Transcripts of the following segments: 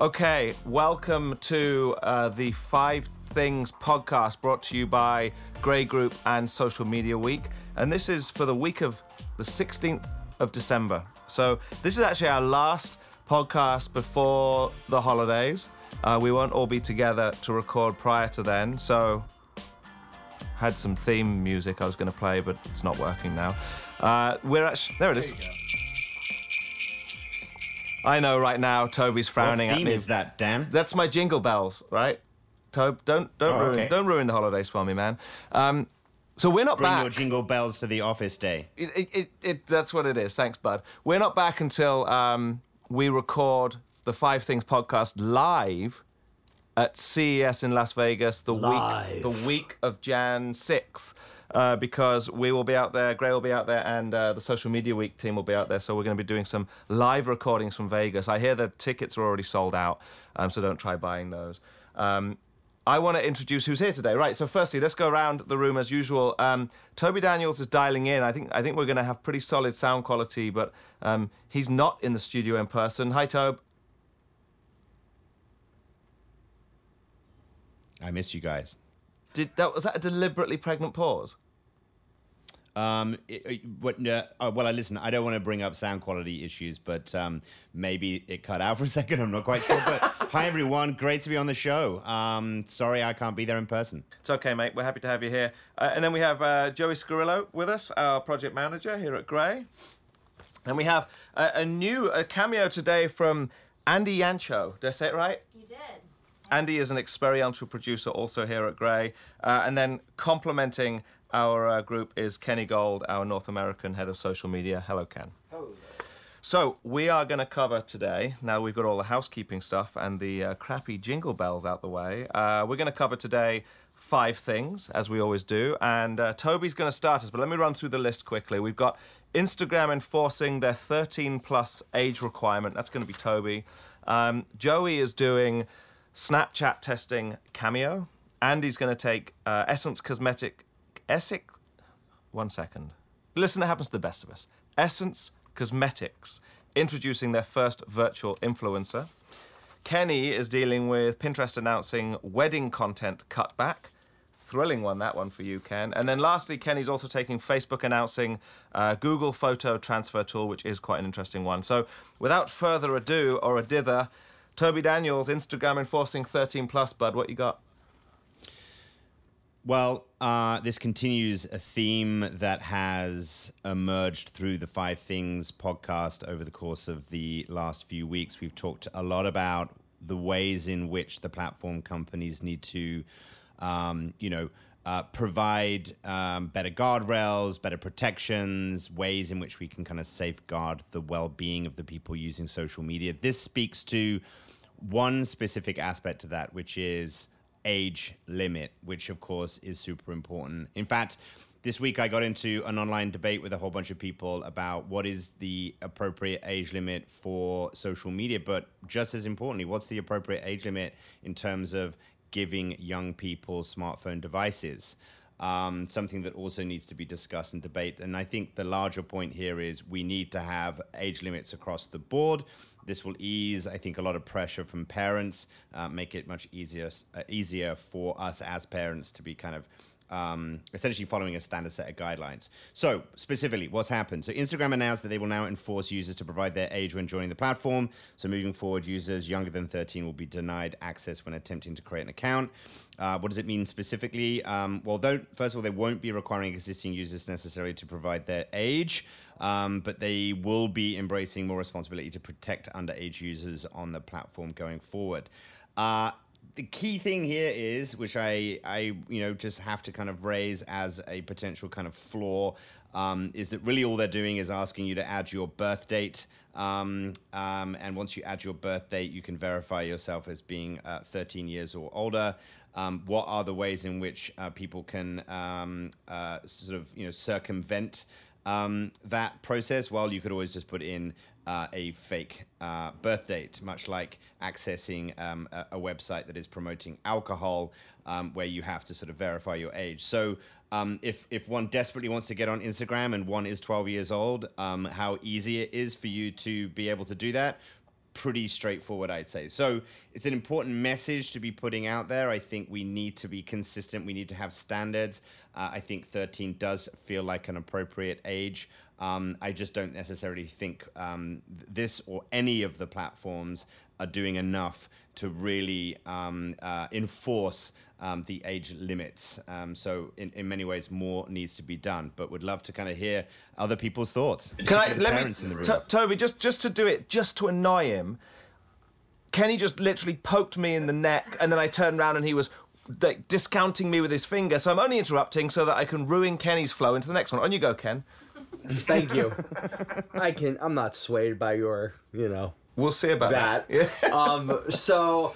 Okay, welcome to uh, the Five Things podcast brought to you by Grey Group and Social Media Week. And this is for the week of the 16th of December. So, this is actually our last podcast before the holidays. Uh, we won't all be together to record prior to then. So, had some theme music I was going to play, but it's not working now. Uh, we're actually, there it is. I know right now Toby's frowning what at theme me. is that, Dan? That's my jingle bells, right? Tobe, don't don't Oh, ruin okay. don't ruin the holidays for me, man. Um, so we're not Bring back. your jingle bells to the office day. it, it, it, it, that's what it is. Thanks, bud. We're not back until um, we record the Five Things podcast live at CES in Las Vegas the Live. week the week of Jan sixth. Uh, because we will be out there, Grey will be out there, and uh, the social media week team will be out there. So we're going to be doing some live recordings from Vegas. I hear the tickets are already sold out, um, so don't try buying those. Um, I want to introduce who's here today. Right. So firstly, let's go around the room as usual. Um, Toby Daniels is dialing in. I think I think we're going to have pretty solid sound quality, but um, he's not in the studio in person. Hi, Tobe. I miss you guys. Did that was that a deliberately pregnant pause? Um, it, it- what, uh, oh, well, I listen. I don't want to bring up sound quality issues, but um, maybe it cut out for a second. I'm not quite sure. But hi, everyone. Great to be on the show. Um, sorry, I can't be there in person. It's okay, mate. We're happy to have you here. Uh, and then we have uh, Joey Scarillo with us, our project manager here at Grey. And we have a, a new a cameo today from Andy Yancho. Did I say it right? You did. Andy is an experiential producer also here at Grey. Uh, and then complementing our uh, group is Kenny Gold, our North American head of social media. Hello, Ken. Hello. So we are going to cover today. Now we've got all the housekeeping stuff and the uh, crappy jingle bells out the way. Uh, we're going to cover today five things, as we always do. And uh, Toby's going to start us, but let me run through the list quickly. We've got Instagram enforcing their 13 plus age requirement. That's going to be Toby. Um, Joey is doing Snapchat testing Cameo. Andy's going to take uh, Essence Cosmetic. Essex one second. Listen, it happens to the best of us. Essence Cosmetics introducing their first virtual influencer. Kenny is dealing with Pinterest announcing wedding content cutback. Thrilling one, that one for you, Ken. And then lastly, Kenny's also taking Facebook announcing uh, Google Photo Transfer Tool, which is quite an interesting one. So without further ado or a dither, Toby Daniels, Instagram enforcing 13 plus, bud. What you got? Well, uh, this continues a theme that has emerged through the Five Things podcast over the course of the last few weeks. We've talked a lot about the ways in which the platform companies need to, um, you know, uh, provide um, better guardrails, better protections, ways in which we can kind of safeguard the well being of the people using social media. This speaks to one specific aspect to that, which is age limit, which of course is super important. In fact, this week I got into an online debate with a whole bunch of people about what is the appropriate age limit for social media, but just as importantly, what's the appropriate age limit in terms of giving young people smartphone devices? Um, something that also needs to be discussed and debate. And I think the larger point here is we need to have age limits across the board. This will ease, I think, a lot of pressure from parents, uh, make it much easier uh, easier for us as parents to be kind of um, essentially following a standard set of guidelines. So, specifically, what's happened? So, Instagram announced that they will now enforce users to provide their age when joining the platform. So, moving forward, users younger than 13 will be denied access when attempting to create an account. Uh, what does it mean specifically? Um, well, though, first of all, they won't be requiring existing users necessarily to provide their age. Um, but they will be embracing more responsibility to protect underage users on the platform going forward. Uh, the key thing here is, which I, I, you know, just have to kind of raise as a potential kind of flaw, um, is that really all they're doing is asking you to add your birth date. Um, um, and once you add your birth date, you can verify yourself as being uh, 13 years or older. Um, what are the ways in which uh, people can um, uh, sort of, you know, circumvent um, that process? Well, you could always just put in uh, a fake uh, birth date, much like accessing um, a, a website that is promoting alcohol, um, where you have to sort of verify your age. So, um, if if one desperately wants to get on Instagram and one is 12 years old, um, how easy it is for you to be able to do that. Pretty straightforward, I'd say. So it's an important message to be putting out there. I think we need to be consistent. We need to have standards. Uh, I think 13 does feel like an appropriate age. Um, I just don't necessarily think um, this or any of the platforms are doing enough to really um, uh, enforce um, the age limits. Um, so, in, in many ways, more needs to be done. But would love to kind of hear other people's thoughts. Can I let me, T- Toby, just just to do it, just to annoy him. Kenny just literally poked me in the neck, and then I turned around and he was like, discounting me with his finger. So I'm only interrupting so that I can ruin Kenny's flow into the next one. On you go, Ken. Thank you. I can. I'm not swayed by your, you know. We'll see about that. that. um, so,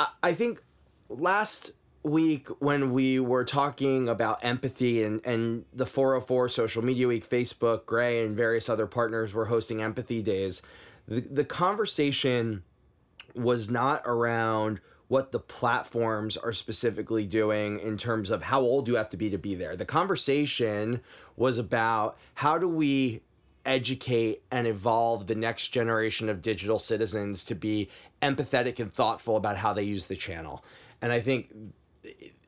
I, I think last week when we were talking about empathy and, and the 404 social media week facebook Grey and various other partners were hosting empathy days the, the conversation was not around what the platforms are specifically doing in terms of how old you have to be to be there the conversation was about how do we educate and evolve the next generation of digital citizens to be empathetic and thoughtful about how they use the channel and i think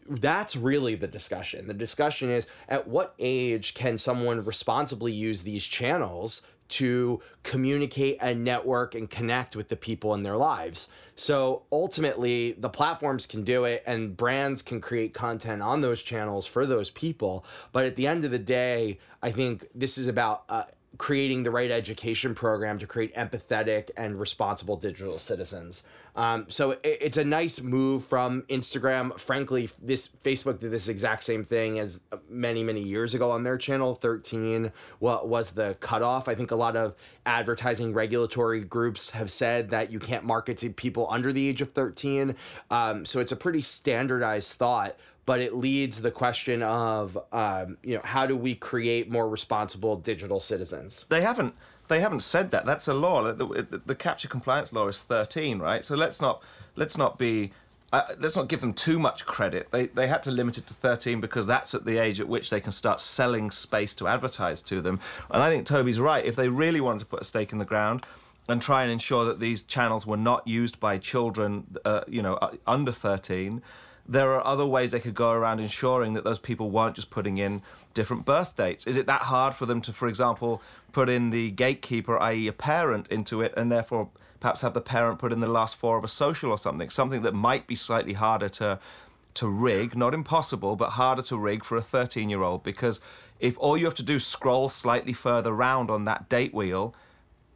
that's really the discussion. The discussion is at what age can someone responsibly use these channels to communicate and network and connect with the people in their lives. So ultimately, the platforms can do it and brands can create content on those channels for those people. But at the end of the day, I think this is about uh, creating the right education program to create empathetic and responsible digital citizens. Um, so it, it's a nice move from Instagram. Frankly, this Facebook did this exact same thing as many many years ago on their channel. Thirteen what was the cutoff? I think a lot of advertising regulatory groups have said that you can't market to people under the age of thirteen. Um, so it's a pretty standardized thought but it leads the question of um, you know how do we create more responsible digital citizens they haven't they haven't said that that's a law the, the, COPPA compliance law is 13 right so let's not let's not be uh, let's not give them too much credit. They, they had to limit it to 13 because that's at the age at which they can start selling space to advertise to them. And I think Toby's right. If they really wanted to put a stake in the ground and try and ensure that these channels were not used by children, uh, you know, under 13, there are other ways they could go around ensuring that those people weren't just putting in different birth dates. Is it that hard for them to, for example, put in the gatekeeper, i.e., a parent, into it, and therefore perhaps have the parent put in the last four of a social or something, something that might be slightly harder to to rig, not impossible, but harder to rig for a 13 year old because if all you have to do is scroll slightly further round on that date wheel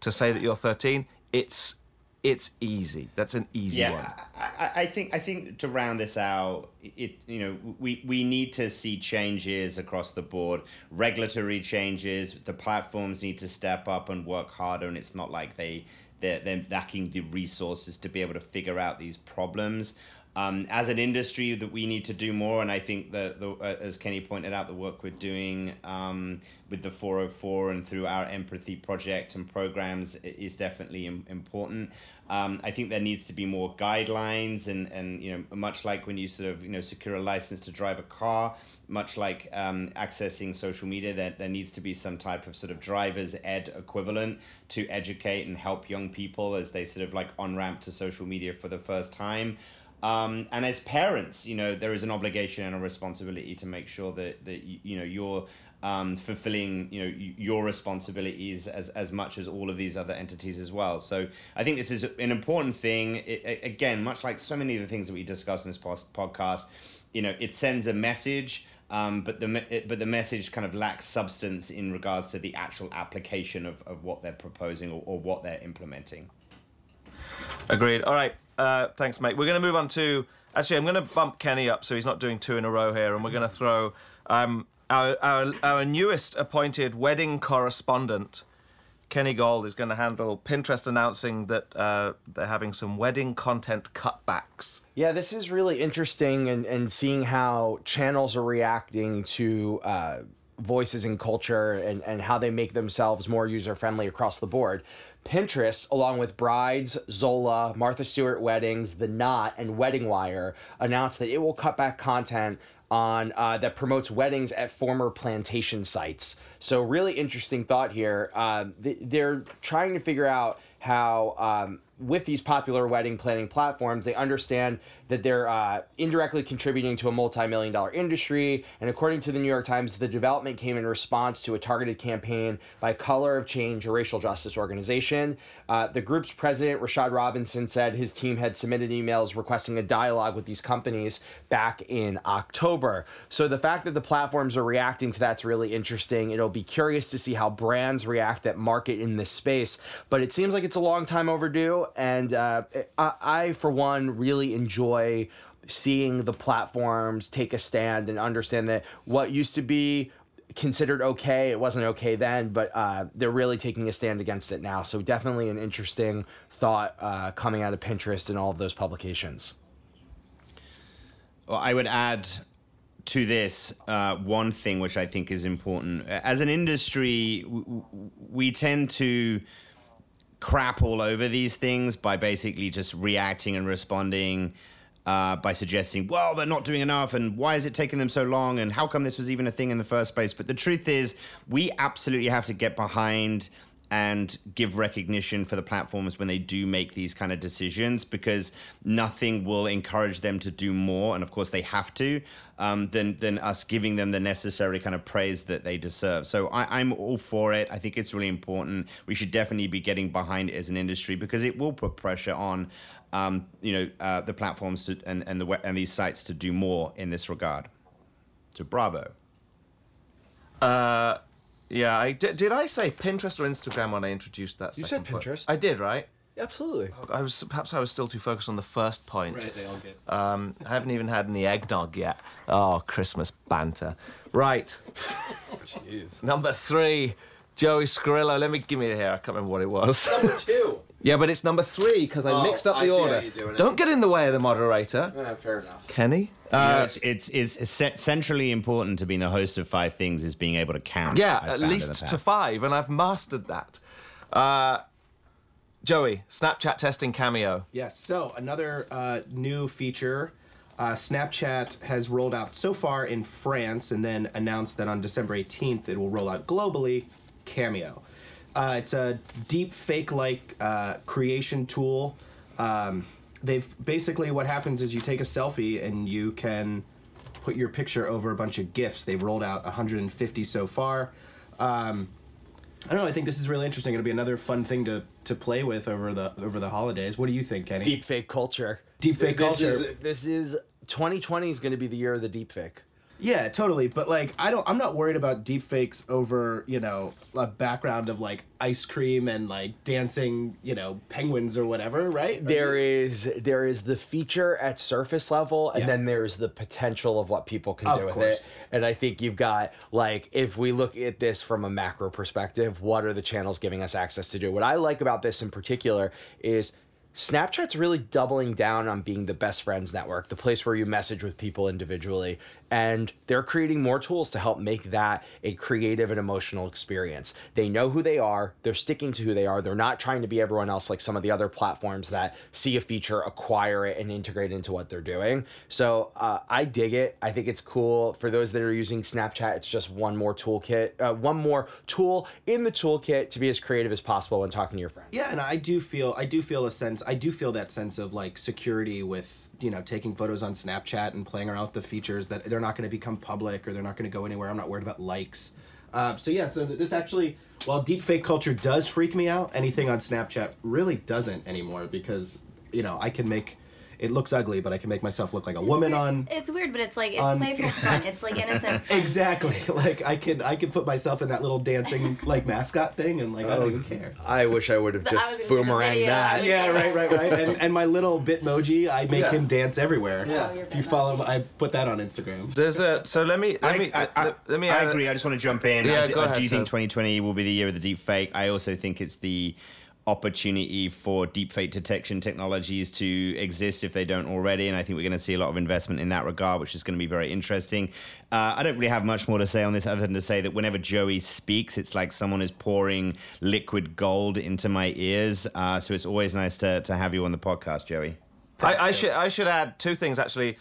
to say that you're 13, it's it's easy. That's an easy yeah, one. I, I think I think to round this out, it you know we we need to see changes across the board, regulatory changes. The platforms need to step up and work harder, and it's not like they they're, they're lacking the resources to be able to figure out these problems. Um, as an industry, that we need to do more, and I think that, the, uh, as Kenny pointed out, the work we're doing um, with the 404 and through our empathy project and programs is definitely Im- important. Um, I think there needs to be more guidelines, and, and you know, much like when you sort of you know secure a license to drive a car, much like um, accessing social media, there, there needs to be some type of sort of driver's ed equivalent to educate and help young people as they sort of like on ramp to social media for the first time. Um, and as parents, you know, there is an obligation and a responsibility to make sure that, that you know you're um, fulfilling you know your responsibilities as, as much as all of these other entities as well. So I think this is an important thing. It, again, much like so many of the things that we discuss in this podcast, you know, it sends a message. Um, but the but the message kind of lacks substance in regards to the actual application of, of what they're proposing or, or what they're implementing. Agreed. All right. Uh, thanks, mate. We're going to move on to. Actually, I'm going to bump Kenny up so he's not doing two in a row here, and we're going to throw um, our, our our newest appointed wedding correspondent. Kenny Gold is going to handle Pinterest announcing that uh, they're having some wedding content cutbacks. Yeah, this is really interesting and, and seeing how channels are reacting to uh, voices in culture and, and how they make themselves more user friendly across the board. Pinterest, along with Brides, Zola, Martha Stewart Weddings, The Knot, and Wedding Wire, announced that it will cut back content on uh, that promotes weddings at former plantation sites. So, really interesting thought here. Uh, they're trying to figure out how um, with these popular wedding planning platforms, they understand that they're uh, indirectly contributing to a multi-million dollar industry. And according to the New York Times, the development came in response to a targeted campaign by Color of Change, a racial justice organization. Uh, the group's president, Rashad Robinson, said his team had submitted emails requesting a dialogue with these companies back in October. So the fact that the platforms are reacting to that's really interesting. It'll be curious to see how brands react that market in this space. But it seems like it's a long time overdue and uh, I, I, for one, really enjoy seeing the platforms take a stand and understand that what used to be considered okay, it wasn't okay then, but uh, they're really taking a stand against it now. So definitely an interesting thought uh, coming out of Pinterest and all of those publications. Well, I would add to this uh, one thing which I think is important. As an industry, we tend to crap all over these things by basically just reacting and responding uh, by suggesting, well, they're not doing enough, and why is it taking them so long, and how come this was even a thing in the first place? But the truth is, we absolutely have to get behind and give recognition for the platforms when they do make these kind of decisions because nothing will encourage them to do more and of course they have to um, than than us giving them the necessary kind of praise that they deserve. So I, i'm all for it. I think it's really important. We should definitely be getting behind it as an industry because it will put pressure on um, you know uh, the platforms to, and and the and these sites to do more in this regard. So bravo. Uh yeah, I did. Did I say Pinterest or Instagram when I introduced that? You said point? Pinterest. I did, right? Absolutely. I was perhaps I was still too focused on the first point. Right, they all get. Um, I haven't even had any eggnog yet. Oh, Christmas banter. Right. Jeez. Number three, Joey Scarillo. Let me give me here. I can't remember what it was. Number two. yeah, but it's number three because I Oh, mixed up I the see how order. you're doing it. Don't get in the way of the moderator, Uh, fair enough. Kenny. You know, Uh, it's, it's it's ce- centrally important to being the host of five things is being able to count. yeah, I've at found in the least to past. five, and I've mastered that. Uh, Joey, Snapchat testing Cameo. Yes. So another uh, new feature. Uh, Snapchat has rolled out so far in France, and then announced that on December 18th it will roll out globally. Cameo. Uh, it's a deep fake-like uh, creation tool. Um, they've basically what happens is you take a selfie and you can put your picture over a bunch of gifs. They've rolled out 150 so far. Um, I don't know. I think this is really interesting. It'll be another fun thing to, to play with over the over the holidays. What do you think, Kenny? Deep fake culture. Deep fake this culture. Is, this is 2020 is going to be the year of the deep fake. Yeah, totally. But like, I don't. I'm not worried about deepfakes over you know a background of like ice cream and like dancing, you know, penguins or whatever, right? There is there is the feature at surface level, and Yeah. then there's the potential of what people can Of do with course. it. And I think you've got like if we look at this from a macro perspective, what are the channels giving us access to do? What I like about this in particular is Snapchat's really doubling down on being the best friends network, the place where you message with people individually. And they're creating more tools to help make that a creative and emotional experience. They know who they are, they're sticking to who they are. They're not trying to be everyone else like some of the other platforms that see a feature, acquire it, and integrate it into what they're doing. So uh, I dig it. I think it's cool. For those that are using Snapchat, it's just one more toolkit, uh, one more tool in the toolkit to be as creative as possible when talking to your friends. Yeah, and I do feel I do feel a sense I do feel that sense of like security with you know taking photos on Snapchat and playing around with the features that they're not going to become public or they're not going to go anywhere. I'm not worried about likes. Uh, so yeah, so this actually, while deepfake culture does freak me out, anything on Snapchat really doesn't anymore because you know I can make it looks ugly, but I can make myself look like a woman weird. on It's weird, but it's like it's on- playful fun. It's like innocent. Exactly. Like I can I can put myself in that little dancing like mascot thing and like I don't oh, even care. I wish I would have The- I was just gonna say the boomeranged that. Yeah, right, right, right. And, and my little Bitmoji, I make Yeah. him dance everywhere. Yeah. Oh, If you follow, him, I put that on Instagram. There's a so let me let I, me I, I, let, let me I agree. I just want to jump in. Yeah, I, go I ahead, do you think 2020 will be the year of the deep fake. I also think it's the opportunity for deep fake detection technologies to exist if they don't already. And I think we're going to see a lot of investment in that regard, which is going to be very interesting. Uh, I don't really have much more to say on this other than to say that whenever Joey speaks, it's like someone is pouring liquid gold into my ears. Uh, so it's always nice to, to have you on the podcast, Joey. I, I should I should add two things actually.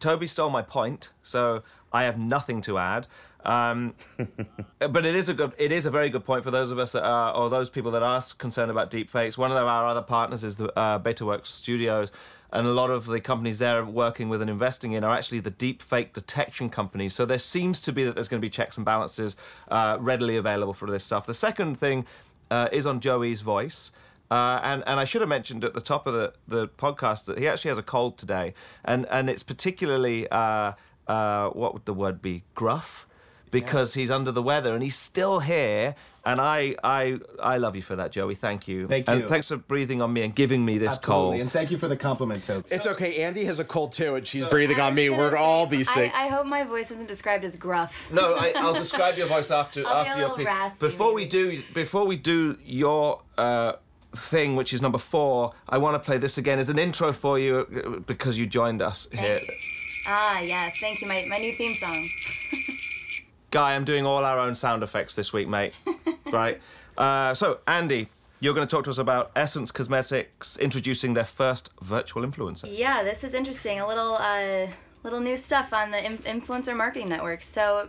Toby stole my point, so I have nothing to add. Um, but it is a good, it is a very good point for those of us that are, or those people that are concerned about deepfakes. One of our other partners is the uh, BetaWorks Studios, and a lot of the companies they're working with and investing in are actually the deepfake detection companies. So there seems to be that there's going to be checks and balances uh, readily available for this stuff. The second thing uh, is on Joey's voice. Uh, and and I should have mentioned at the top of the, the podcast that he actually has a cold today, and and it's particularly uh, uh, what would the word be gruff, because he's under the weather and he's still here. And I I I love you for that, Joey. Thank you. Thank you. And thanks for breathing on me and giving me this Absolutely. cold. And thank you for the compliment, Toby. It's okay. Andy has a cold too, and she's breathing on me. We're say, all be sick. I, I hope my voice isn't described as gruff. No, I, I'll describe your voice after I'll be a after your little piece. raspy, before we do before we do your uh, thing, which is number four, I want to play this again as an intro for you uh, because you joined us here. Ah, yes. Thank you. My, my new theme song. Guy, I'm doing all our own sound effects this week, mate. right. Uh, so, Andy, you're going to talk to us about Essence Cosmetics introducing their first virtual influencer. Yeah, this is interesting. A little uh, little new stuff on the in- influencer marketing network. So,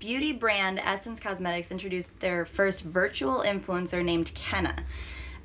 beauty brand Essence Cosmetics introduced their first virtual influencer named Kenna.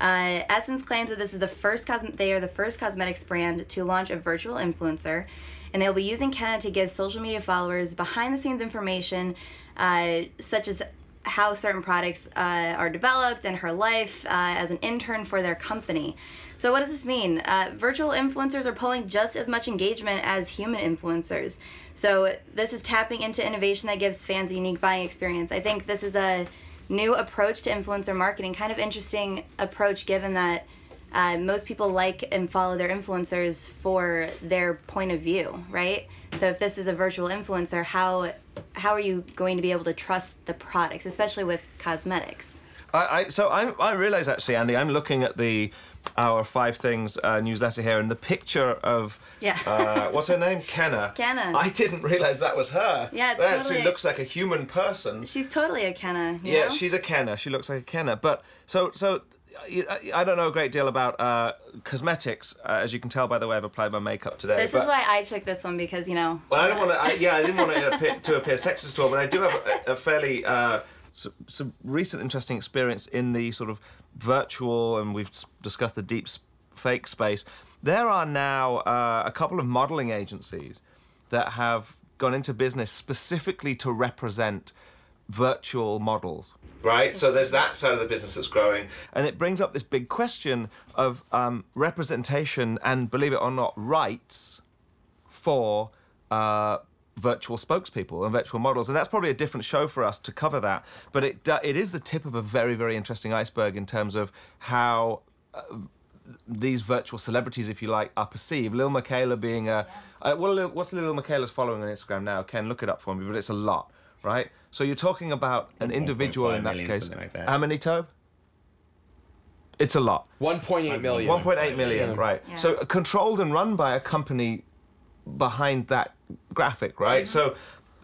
Uh, Essence claims that this is the first cosm- they are the first cosmetics brand to launch a virtual influencer, and they'll be using Kenna to give social media followers behind the scenes information, uh, such as how certain products uh, are developed and her life uh, as an intern for their company. So, what does this mean? Uh, virtual influencers are pulling just as much engagement as human influencers. So, this is tapping into innovation that gives fans a unique buying experience. I think this is a new approach to influencer marketing, kind of interesting approach given that. Uh, most people like and follow their influencers for their point of view, right? So if this is a virtual influencer, how how are you going to be able to trust the products, especially with cosmetics? I, I so I I realize actually, Andy, I'm looking at the our five things uh, newsletter here, and the picture of Yeah. uh, what's her name, Kenna. Kenna. I didn't realize that was her. Yeah, it's that actually looks like a human person. She's totally a Kenna. You yeah, know? she's a Kenna. She looks like a Kenna. But so so. I I don't know a great deal about uh, cosmetics, uh, as you can tell by the way I've applied my makeup today. This is why I took this one because you know. Well, I don't want to. Yeah, I didn't want to appear, to appear sexist at all, but I do have a, a fairly uh, some, some recent interesting experience in the sort of virtual, and we've discussed the deep fake space. There are now uh, a couple of modeling agencies that have gone into business specifically to represent virtual models. Right, so there's that side of the business that's growing, and it brings up this big question of um, representation and, believe it or not, rights for uh, virtual spokespeople and virtual models, and that's probably a different show for us to cover that. But it do- it is the tip of a very very interesting iceberg in terms of how. Uh, these virtual celebrities, if you like, are perceived. Lil Miquela being a, uh, what what's Lil Miquela's following on Instagram now? Ken, look it up for me, but it's a lot, right? So you're talking about an individual in that million, case. something like that. How many, Tobe? It's a lot. 1.8 million. 1.8 million, right. Yeah. So controlled and run by a company behind that graphic, right? Mm-hmm. So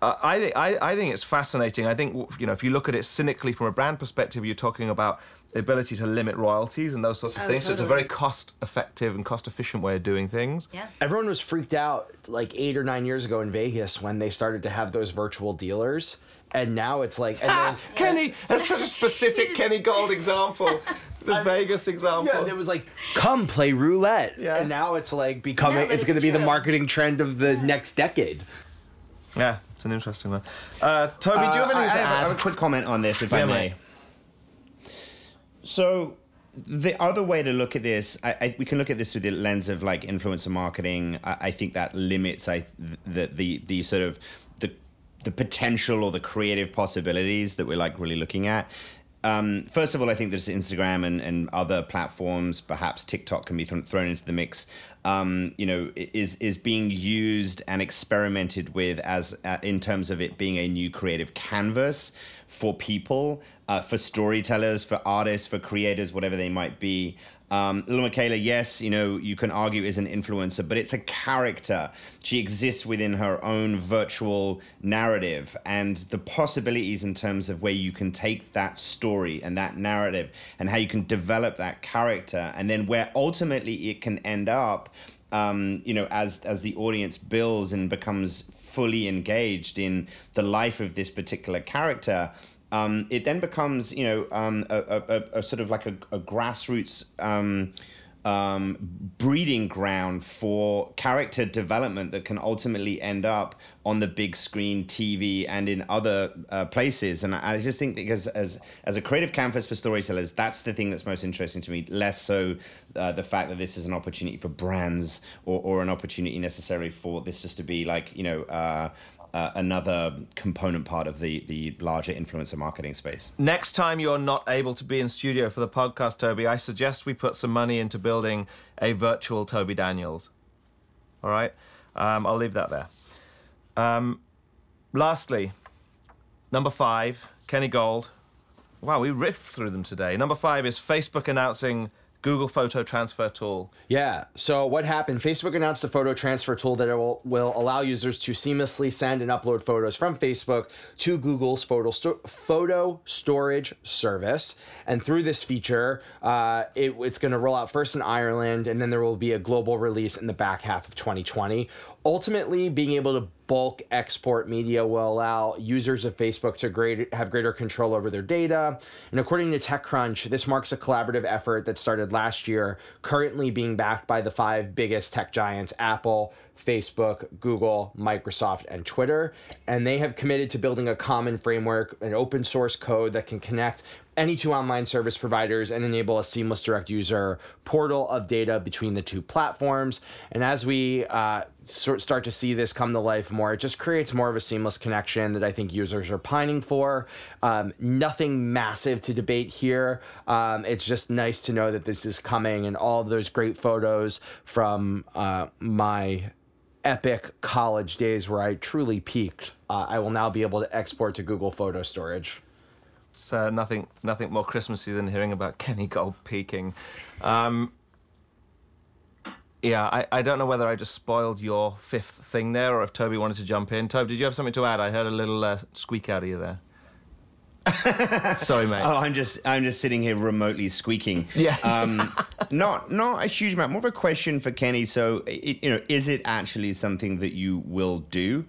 uh, I, think I, I think it's fascinating. I think, you know, if you look at it cynically from a brand perspective, you're talking about the ability to limit royalties and those sorts of Oh, things. So it's a very cost effective and cost efficient way of doing things. Yeah. Everyone was freaked out like eight or nine years ago in Vegas when they started to have those virtual dealers, and now it's like, and then, Kenny, that's such a specific Kenny Gold example. The Vegas example. yeah, it was like, come play roulette, Yeah. and now it's like becoming, No, but it's going to it's be the marketing trend of the next decade. Yeah, it's an interesting one. Uh, Toby, do you have Uh, anything I, to I add? have a quick comment on this, if Yeah, I may. mate. So, the other way to look at this, I, I, we can look at this through the lens of like influencer marketing. I, I think that limits I the, the the sort of the the potential or the creative possibilities that we're like really looking at. Um, first of all, I think there's Instagram and, and other platforms, perhaps TikTok can be th- thrown into the mix. Um, you know, is is being used and experimented with as uh, in terms of it being a new creative canvas for people, uh, for storytellers, for artists, for creators, whatever they might be. Um, Lil Miquela, yes, you know, you can argue is an influencer, but it's a character. She exists within her own virtual narrative, and the possibilities in terms of where you can take that story and that narrative and how you can develop that character, and then where ultimately it can end up um, you know, as as the audience builds and becomes fully engaged in the life of this particular character, um, it then becomes, you know, um, a, a, a, sort of like a, a grassroots um, um, breeding ground for character development that can ultimately end up on the big screen TV and in other uh, places. And I just think because as as a creative canvas for storytellers, that's the thing that's most interesting to me. Less so uh, the fact that this is an opportunity for brands or, or an opportunity necessary for this just to be like you know. Uh, uh, another component part of the the larger influencer marketing space. Next time you're not able to be in studio for the podcast, Toby, I suggest we put some money into building a virtual Toby Daniels. All right, um, I'll leave that there. Um, lastly, number five, Kenny Gold. Wow, we riffed through them today. Number five is Facebook announcing Google Photo Transfer Tool. Yeah. So what happened? Facebook announced a photo transfer tool that will, will allow users to seamlessly send and upload photos from Facebook to Google's photo sto- photo storage service. And through this feature, uh, it, it's going to roll out first in Ireland, and then there will be a global release in the back half of 2020 ultimately being able to bulk export media will allow users of Facebook to great, have greater control over their data. And according to TechCrunch, this marks a collaborative effort that started last year, currently being backed by the five biggest tech giants Apple, Facebook, Google, Microsoft, and Twitter. And they have committed to building a common framework, an open source code that can connect any two online service providers and enable a seamless direct user portal of data between the two platforms. And as we uh, sort start to see this come to life more, it just creates more of a seamless connection that I think users are pining for. Um, nothing massive to debate here. Um, it's just nice to know that this is coming and all those great photos from uh, my epic college days where I truly peaked. Uh, I will now be able to export to Google Photo Storage. It's uh, nothing, nothing more Christmassy than hearing about Kenny Gold peaking. Um, yeah, I, I don't know whether I just spoiled your fifth thing there or if Toby wanted to jump in. Toby, did you have something to add? I heard a little uh, squeak out of you there. Sorry, mate. Oh, I'm just I'm just sitting here remotely squeaking. Yeah. um, not not a huge amount. More of a question for Kenny. So, it, you know, is it actually something that you will do?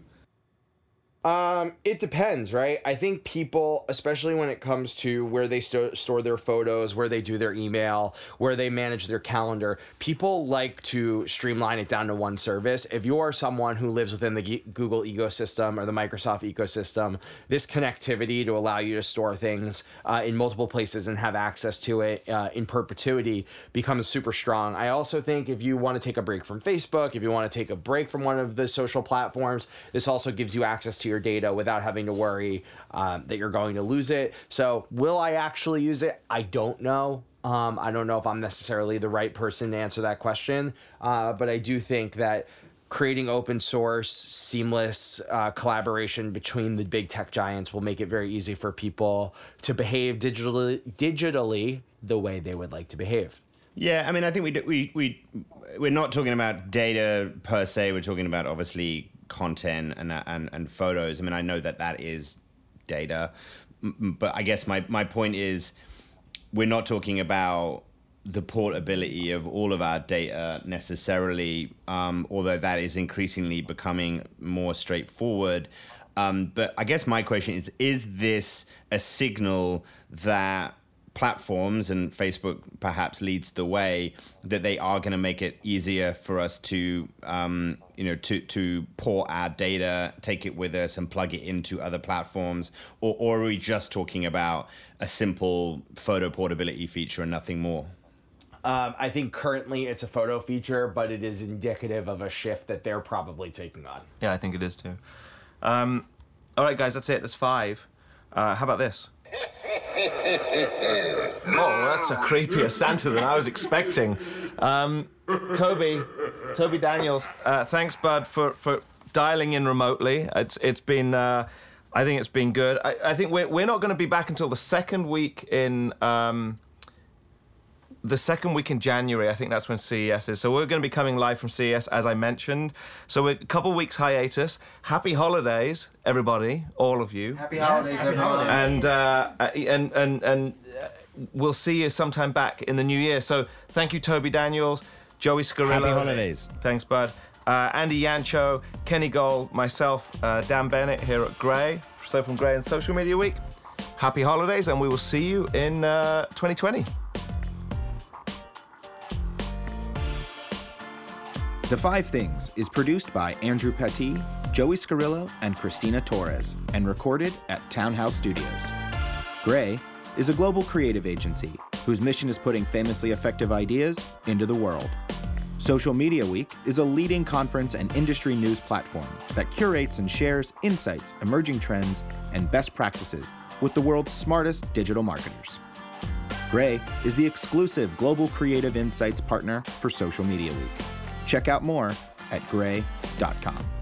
Um, it depends, right? I think people, especially when it comes to where they st- store their photos, where they do their email, where they manage their calendar, people like to streamline it down to one service. If you are someone who lives within the G- Google ecosystem or the Microsoft ecosystem, this connectivity to allow you to store things uh, in multiple places and have access to it uh, in perpetuity becomes super strong. I also think if you want to take a break from Facebook, if you want to take a break from one of the social platforms, this also gives you access to your data without having to worry um, that you're going to lose it. So, will I actually use it? I don't know. Um, I don't know if I'm necessarily the right person to answer that question, uh, but I do think that creating open source, seamless uh, collaboration between the big tech giants will make it very easy for people to behave digitally, digitally the way they would like to behave. Yeah, I mean, I think we we we we're not talking about data per se. We're talking about obviously content and and and photos. I mean, I know that that is data, but I guess my my point is we're not talking about the portability of all of our data necessarily, um, although that is increasingly becoming more straightforward. Um, but I guess my question is: Is this a signal that platforms and Facebook perhaps leads the way that they are going to make it easier for us to um, you know to to pour our data, take it with us, and plug it into other platforms, or, or are we just talking about a simple photo portability feature and nothing more? Um, I think currently it's a photo feature, but it is indicative of a shift that they're probably taking on. Yeah, I think it is too. Um, all right, guys, that's it. That's five. Uh, how about this? Oh, that's a creepier Santa than I was expecting. Um, Toby, Toby Daniels, uh, thanks, bud, for, for dialing in remotely. It's it's been. Uh, I think it's been good. I, I think we're we're not going to be back until the second week in. Um, the second week in January, I think that's when CES is. So we're going to be coming live from CES, as I mentioned. So we're a couple weeks hiatus. Happy holidays, everybody, all of you. Happy holidays, happy everyone. holidays. And uh, and and and uh, we'll see you sometime back in the new year. So thank you, Toby Daniels. Joey Scarillo. Happy holidays. Thanks, bud. Uh, Andy Yancho, Kenny Gold, myself, uh, Dan Bennett here at Grey. So from Grey and Social Media Week. Happy holidays, and we will see you in uh, 2020. The Five Things is produced by Andrew Petit, Joey Scarillo, and Christina Torres, and recorded at Townhouse Studios. Grey is a global creative agency whose mission is putting famously effective ideas into the world. Social Media Week is a leading conference and industry news platform that curates and shares insights, emerging trends, and best practices with the world's smartest digital marketers. Grey is the exclusive global creative insights partner for Social Media Week. Check out more at grey.com.